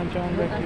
मैं बताना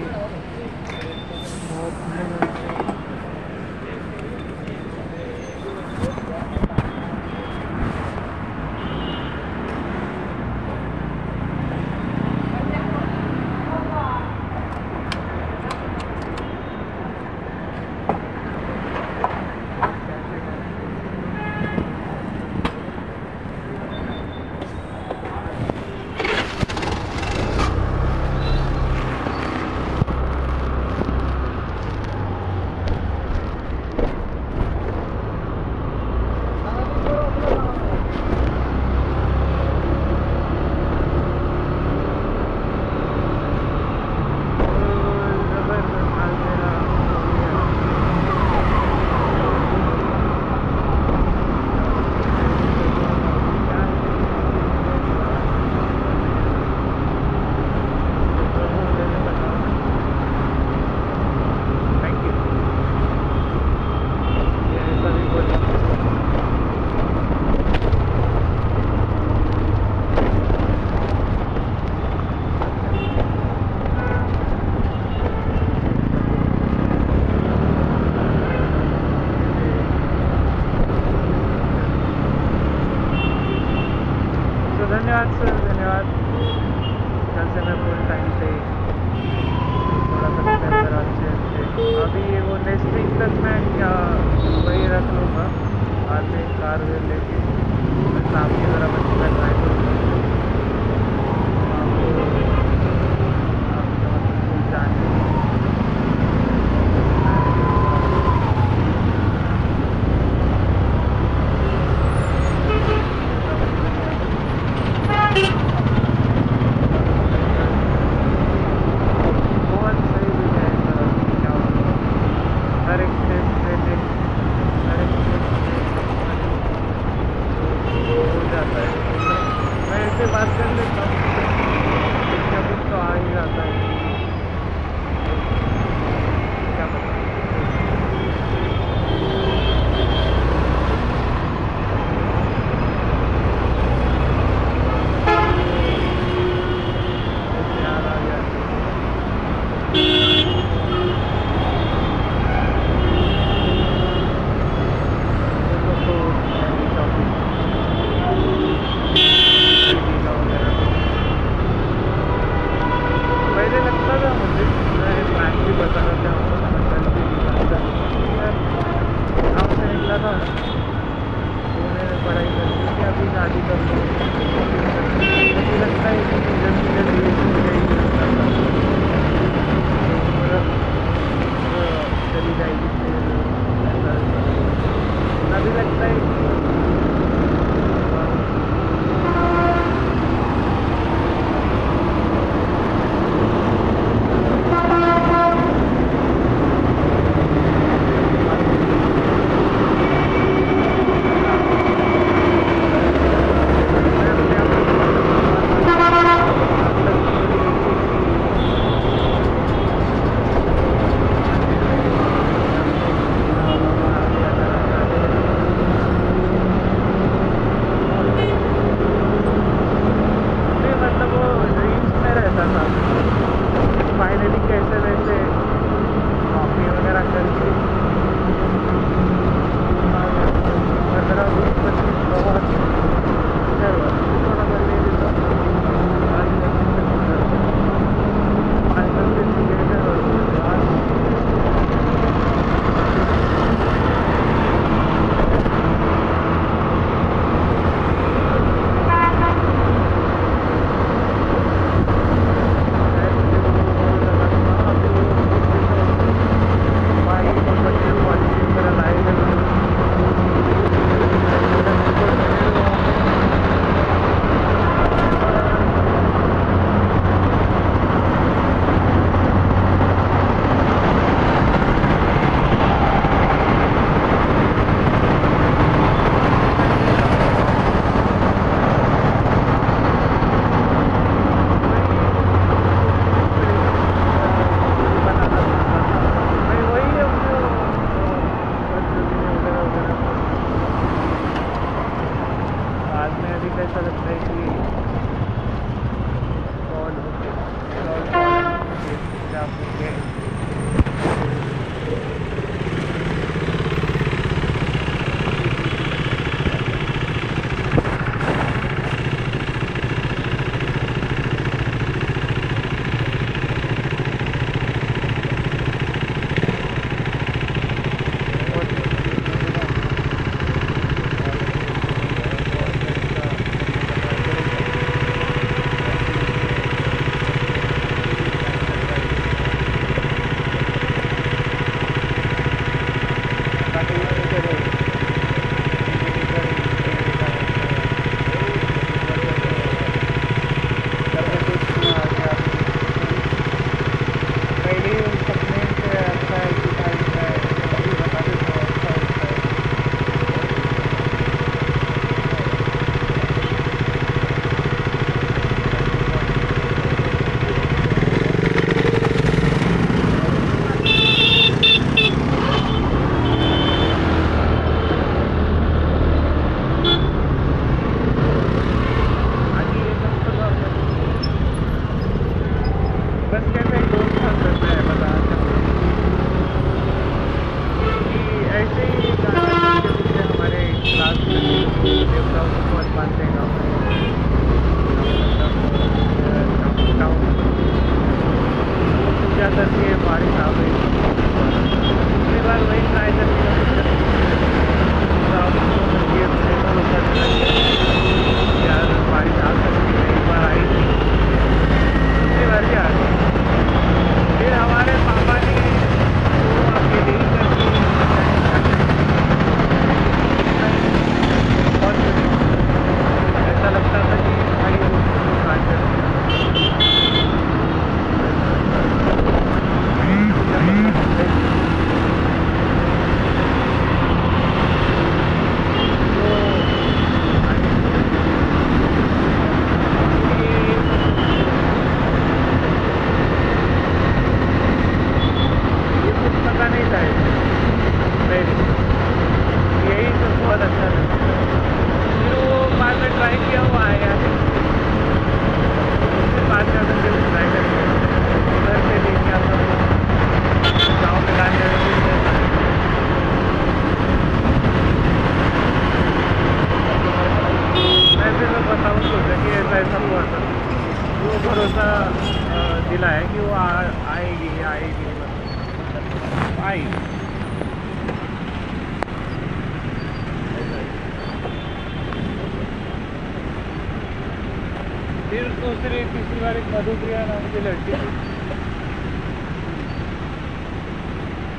फिर दूसरी, तीसरी बार एक मधुप्रिया नाम की लड़की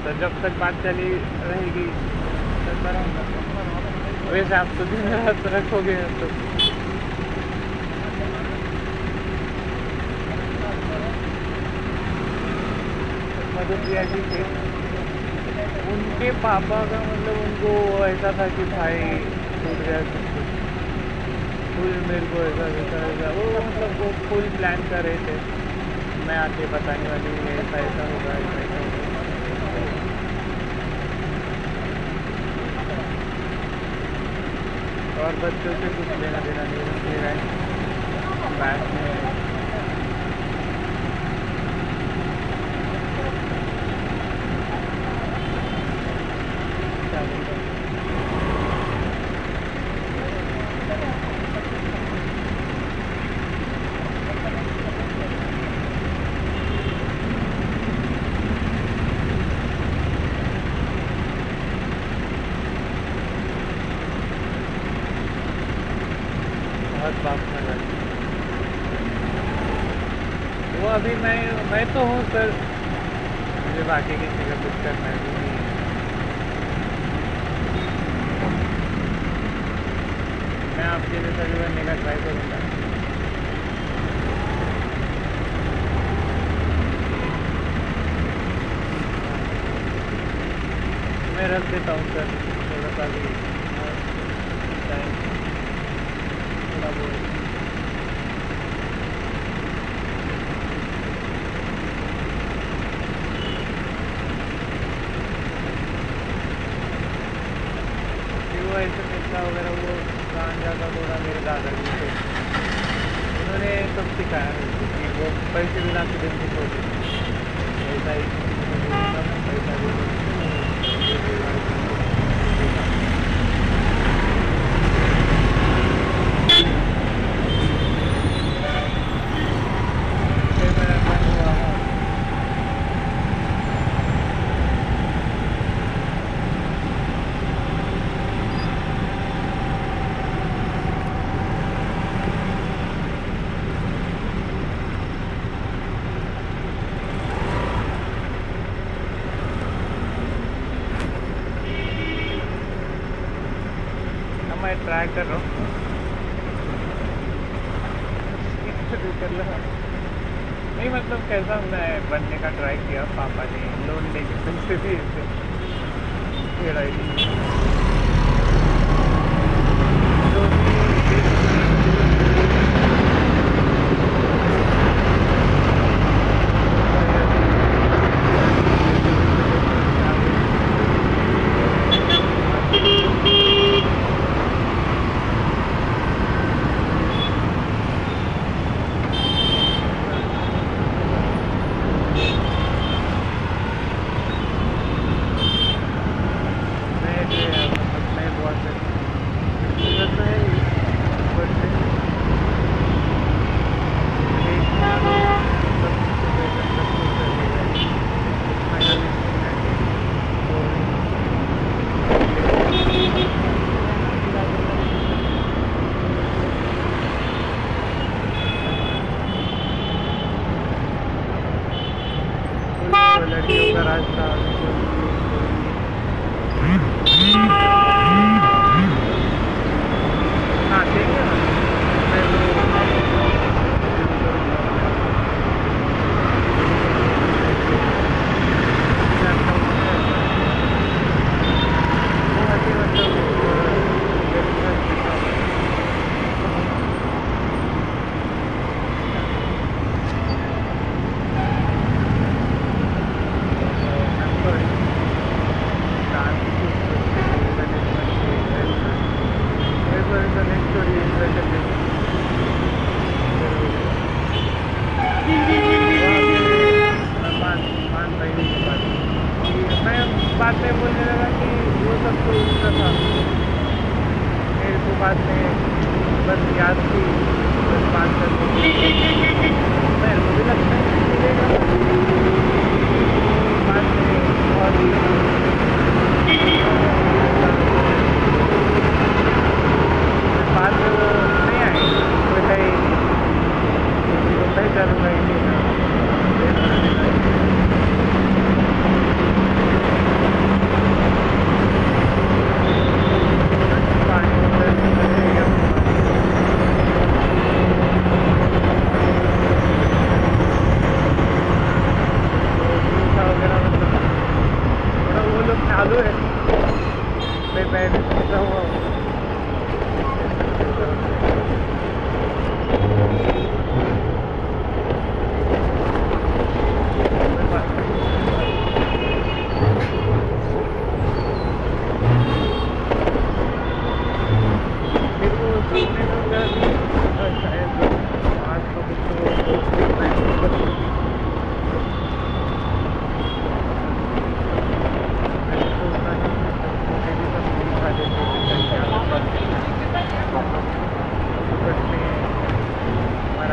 तो जब तक बात चली रहेगी वैसे आप तो दिन रात रखोगे तो। मधुप्रिया जी थे। उनके पापा का मतलब उनको ऐसा था कि भाई टूट गया फुल मेरे को ऐसा ऐसा ऐसा। वो मतलब वो फुल प्लान कर रहे थे। मैं आके बताने वाली हूँ ऐसा ऐसा होगा, ऐसा ऐसा होगा। और बच्चों से कुछ लेना देना नहीं रहा है। बैग में मैं आपके लिए सर्व करने का ट्राई करूँगा। मैं रख देता हूँ सर थोड़ा सा भी। टाइम थोड़ा बहुत।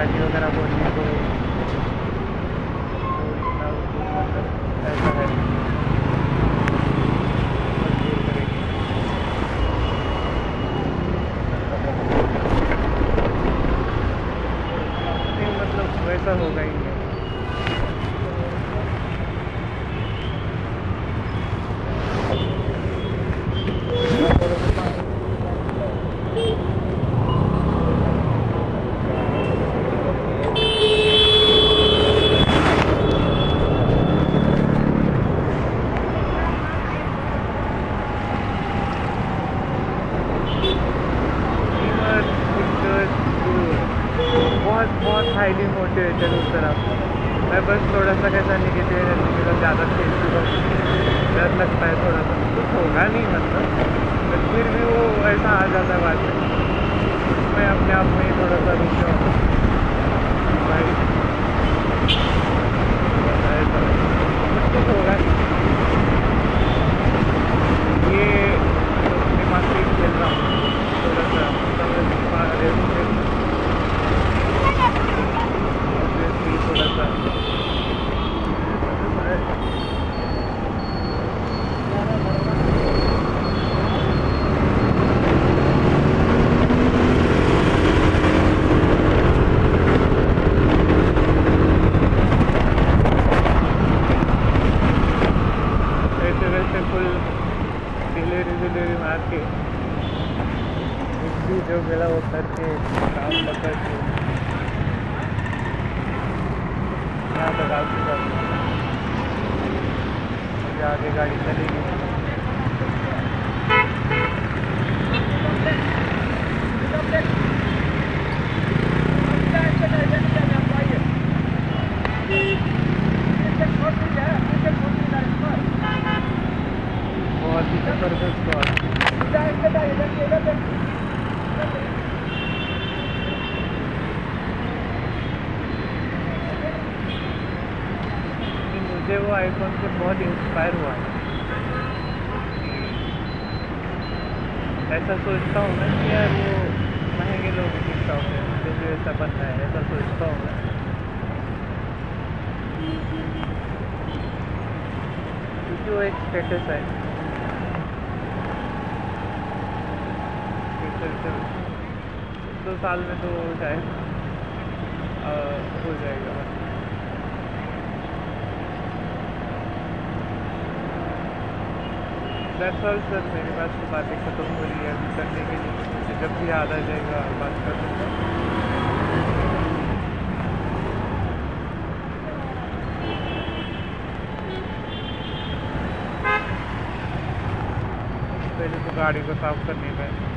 राजीव वगैरह बोलने को this है फिर दो साल में तो शायद हो जाएगा दरअसल सर मेरे पास तो बातें ख़त्म हो रही है, अभी करने के लिए। जब भी याद आ जाएगा। गाड़ी को साफ़ करने में।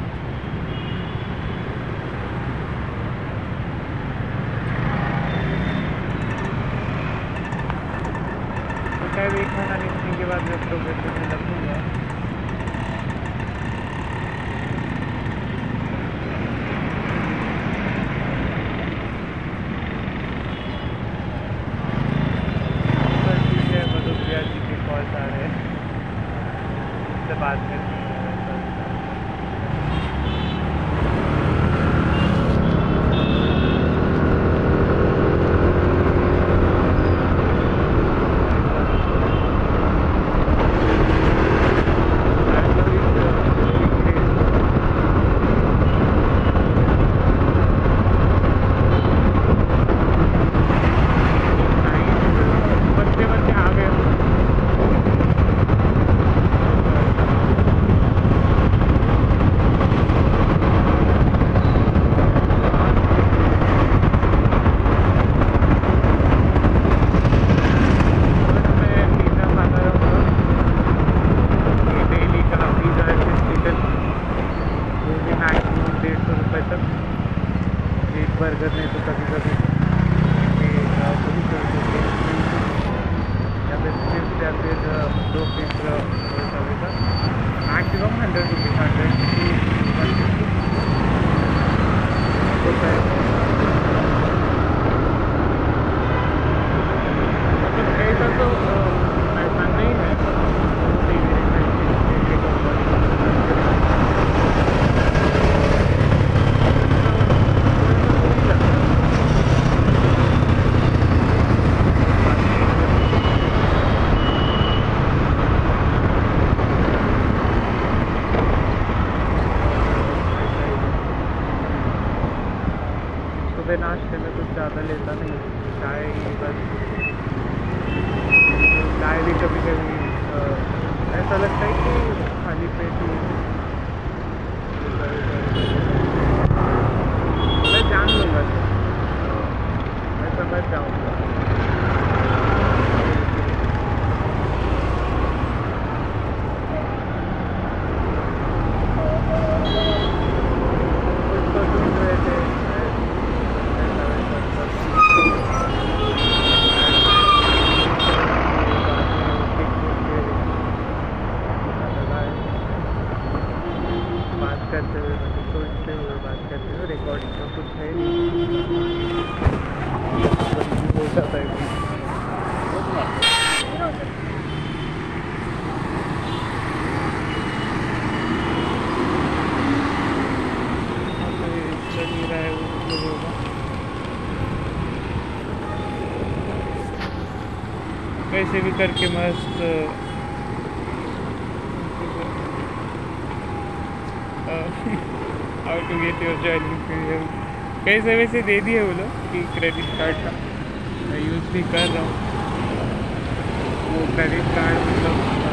करता है कैसे भी करके मस्त out to get your child कैसे वैसे दे दिए वो लोग कि क्रेडिट कार्ड का? कर रहा हूँ। वो क्रेडिट कार्ड मतलब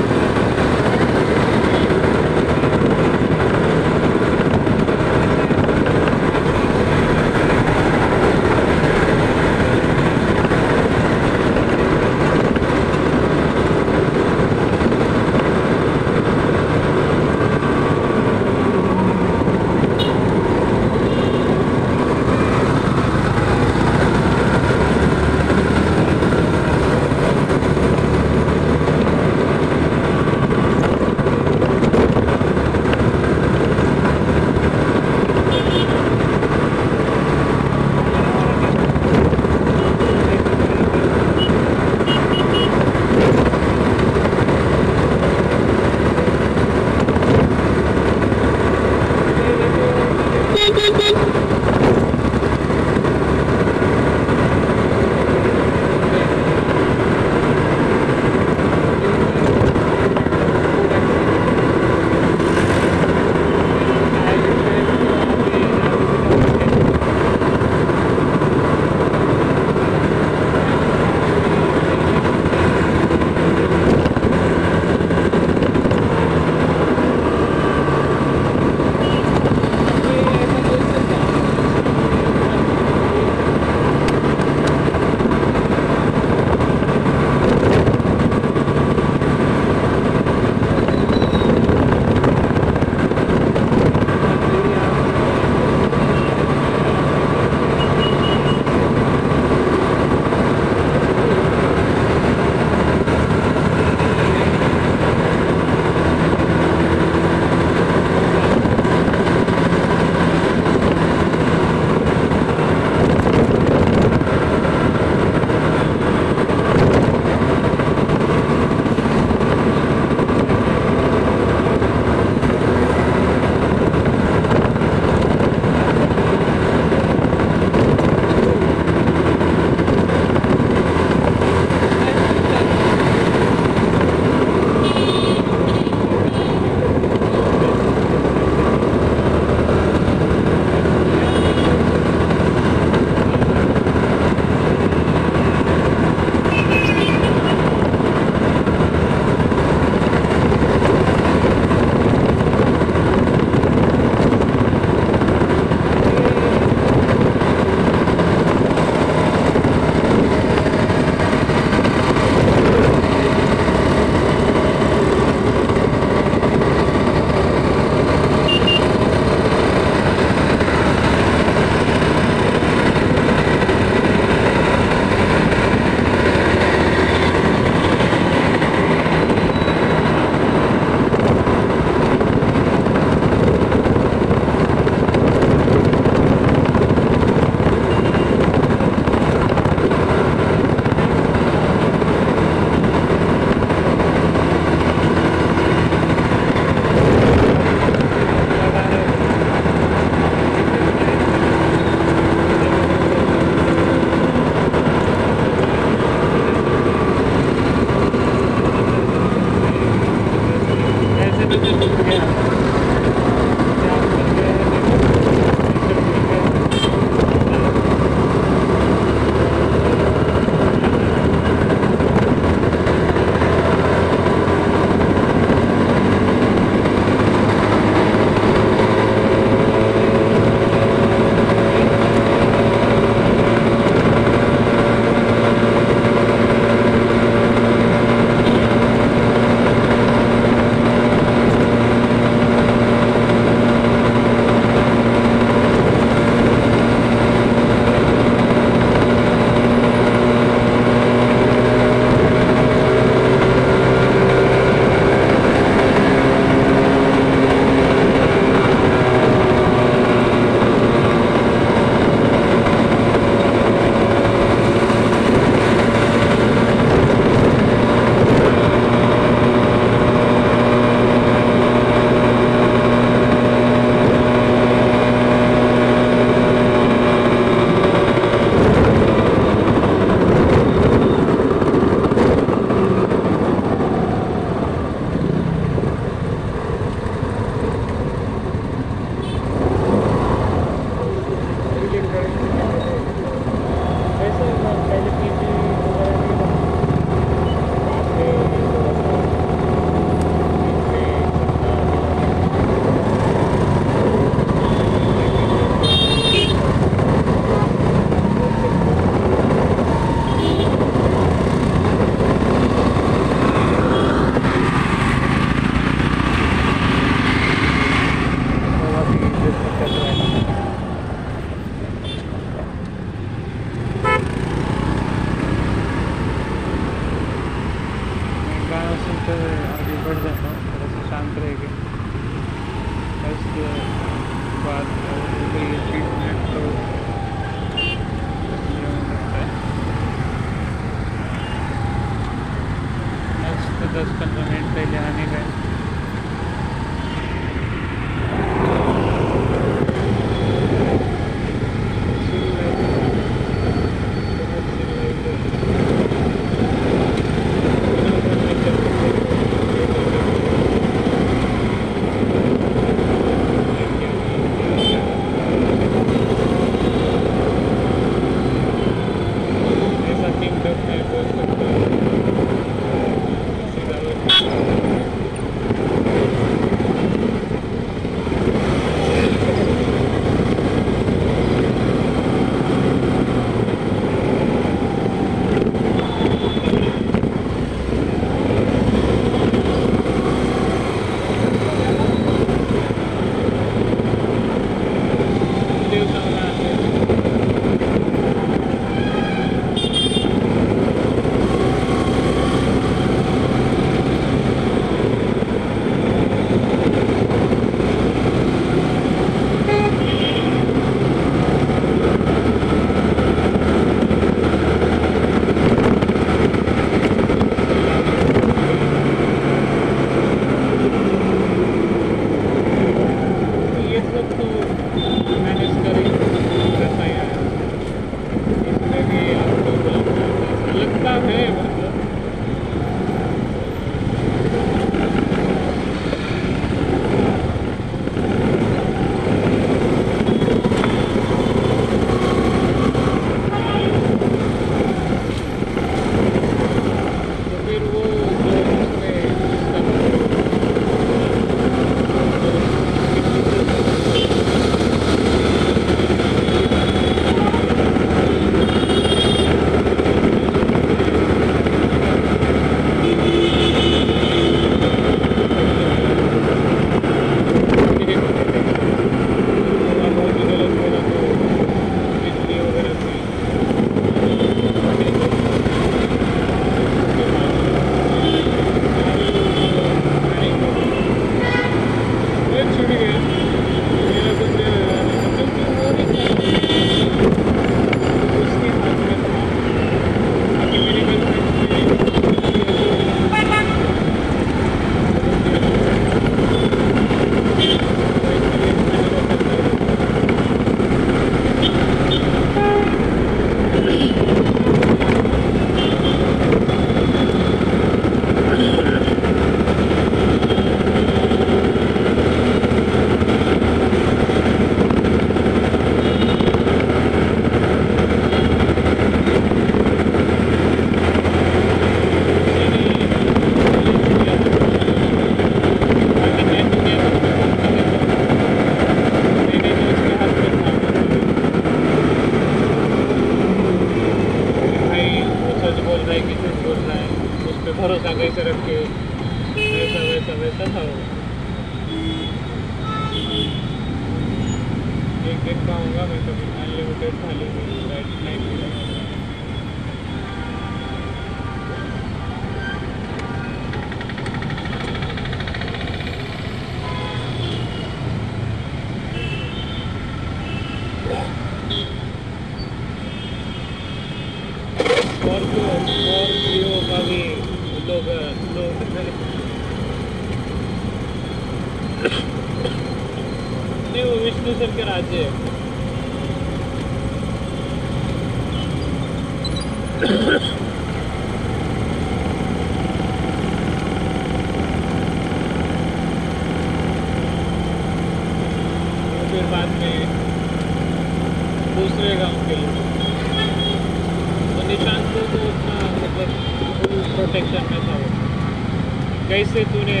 से तूने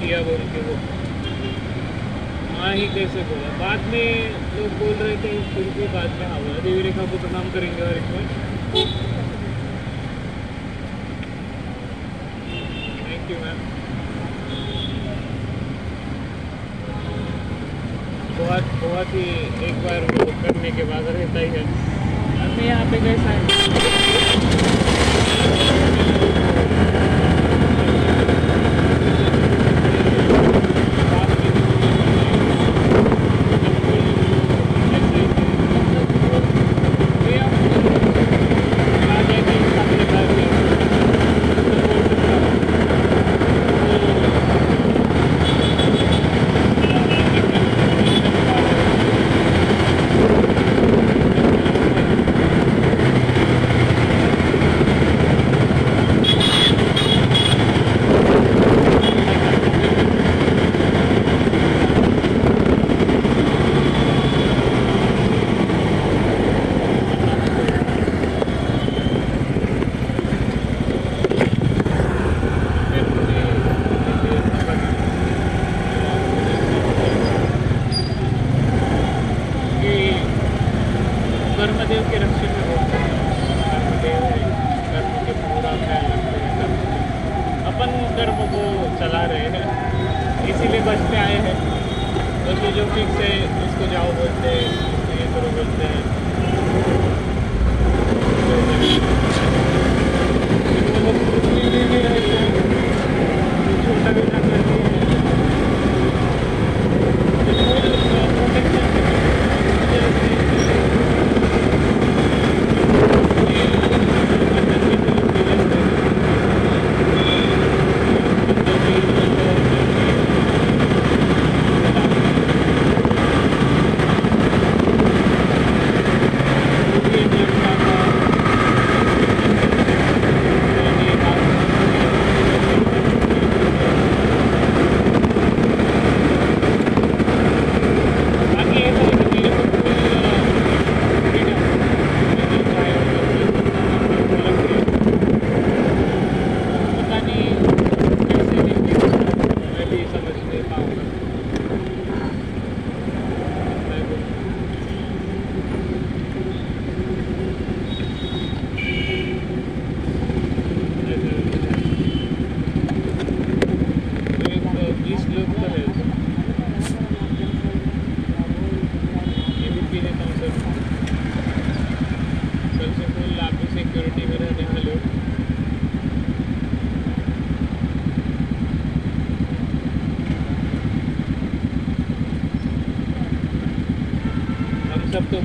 किया बोल के वो। हाँ ही कैसे बोला? बाद में लोग बोल रहे थे, फिर भी बाद में हाँ बोला। देवी रेखा को प्रणाम करेंगे और एक बार थैंक यू मैम बहुत बहुत ही एक बार करने के बाद रहता ही है। हमें यहाँ पे कैसा है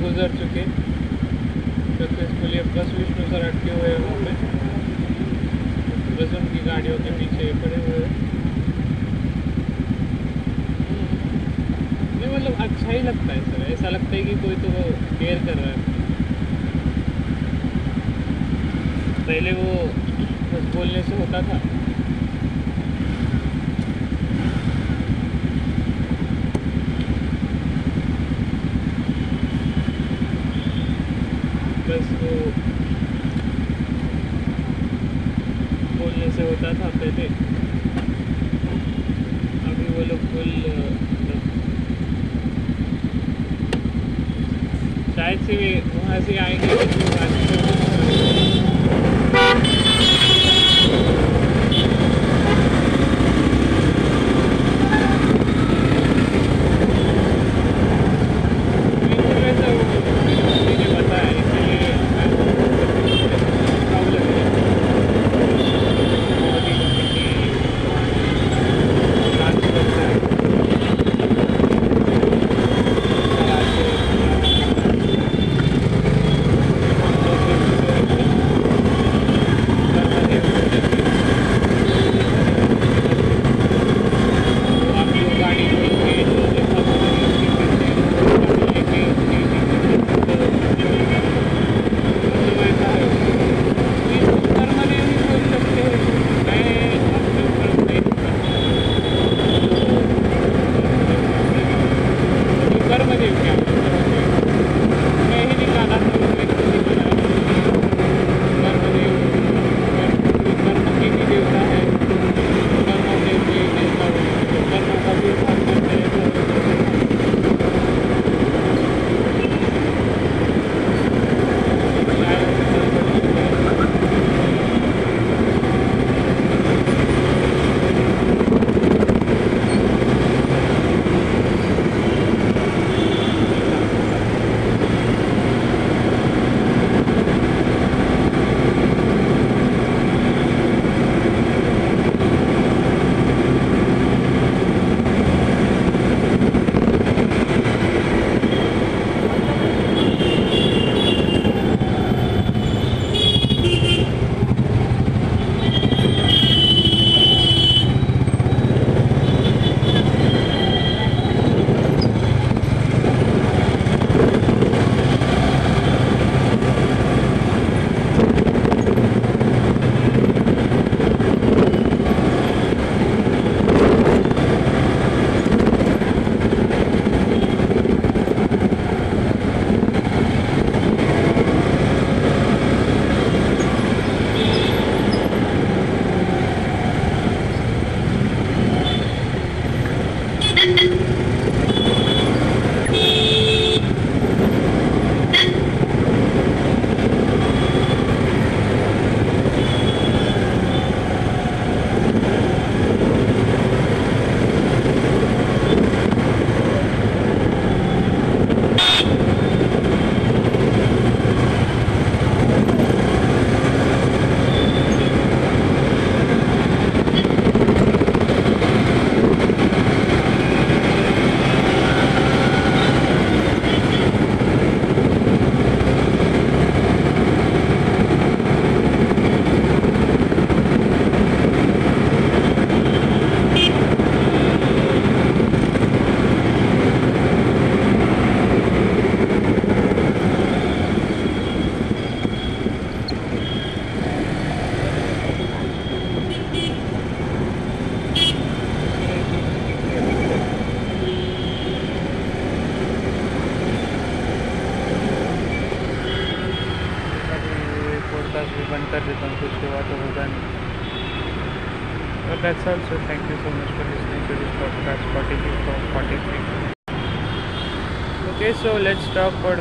गुजर चुके सक्सेसफुली तो बस विष्णु सर अटके हुए हैं वहाँ पे। बस उनकी गाड़ियों के पीछे पड़े हुए हैं। नहीं मतलब अच्छा ही लगता है सर। ऐसा लगता है कि कोई तो वो केयर कर रहा है। पहले वो बस बोलने से होता था। थे अभी वो लोग फुल मतलब, शायद से भी वहाँ से आएँगे।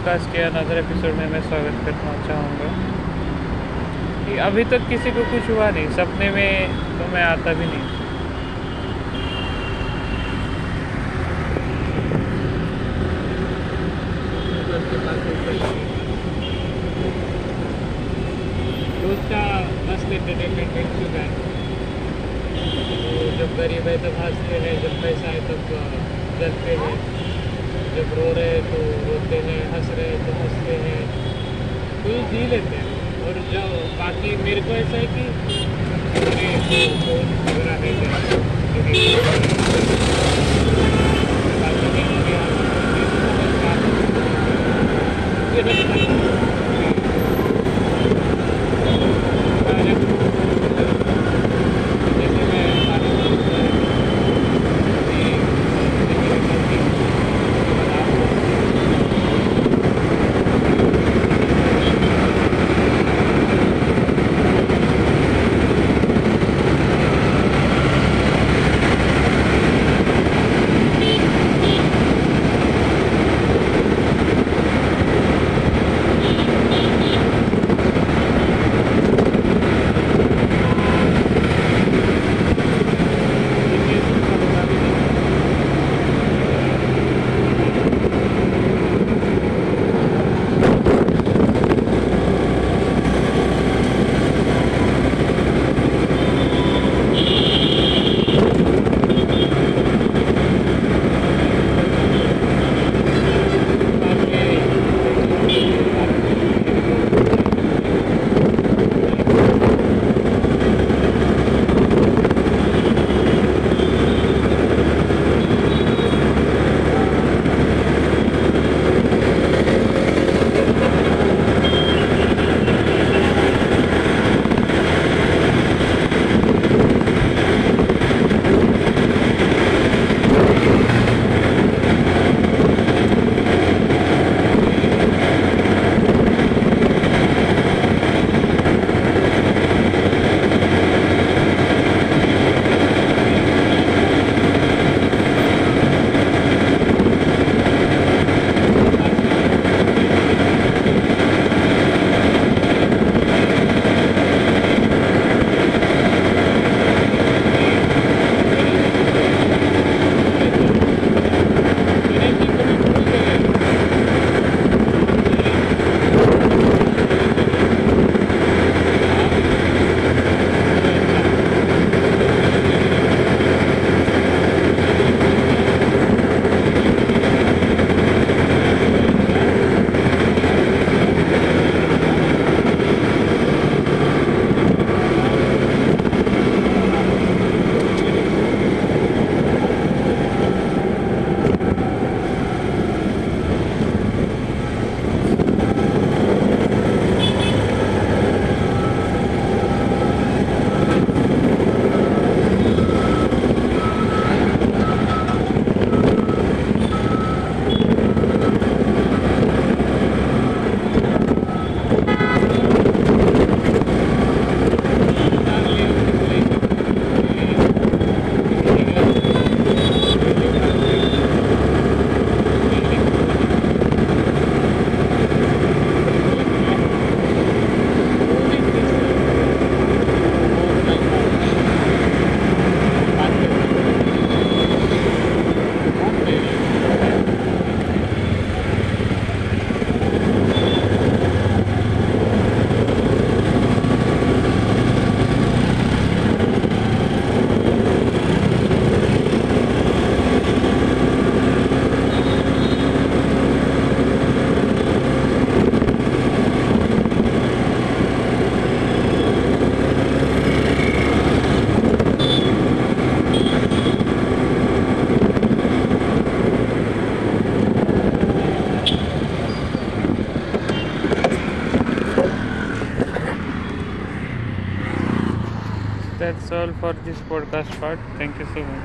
Podcast के अनदर एपिसोड में मैं स्वागत करना चाहूँगा। कि अभी तक किसी को कुछ हुआ नहीं, सपने में तो मैं आता भी नहीं। तो जब गरीब है तब हँसते हैं, जब पैसा है तब जलते हैं। जब रो रहे हैं तो रोते हैं, हंस रहे हैं तो हँसते हैं। तो जी लेते हैं। और जो बाकी मेरे को ऐसा है कि मेरे गया। All for this podcast part. Thank you so much.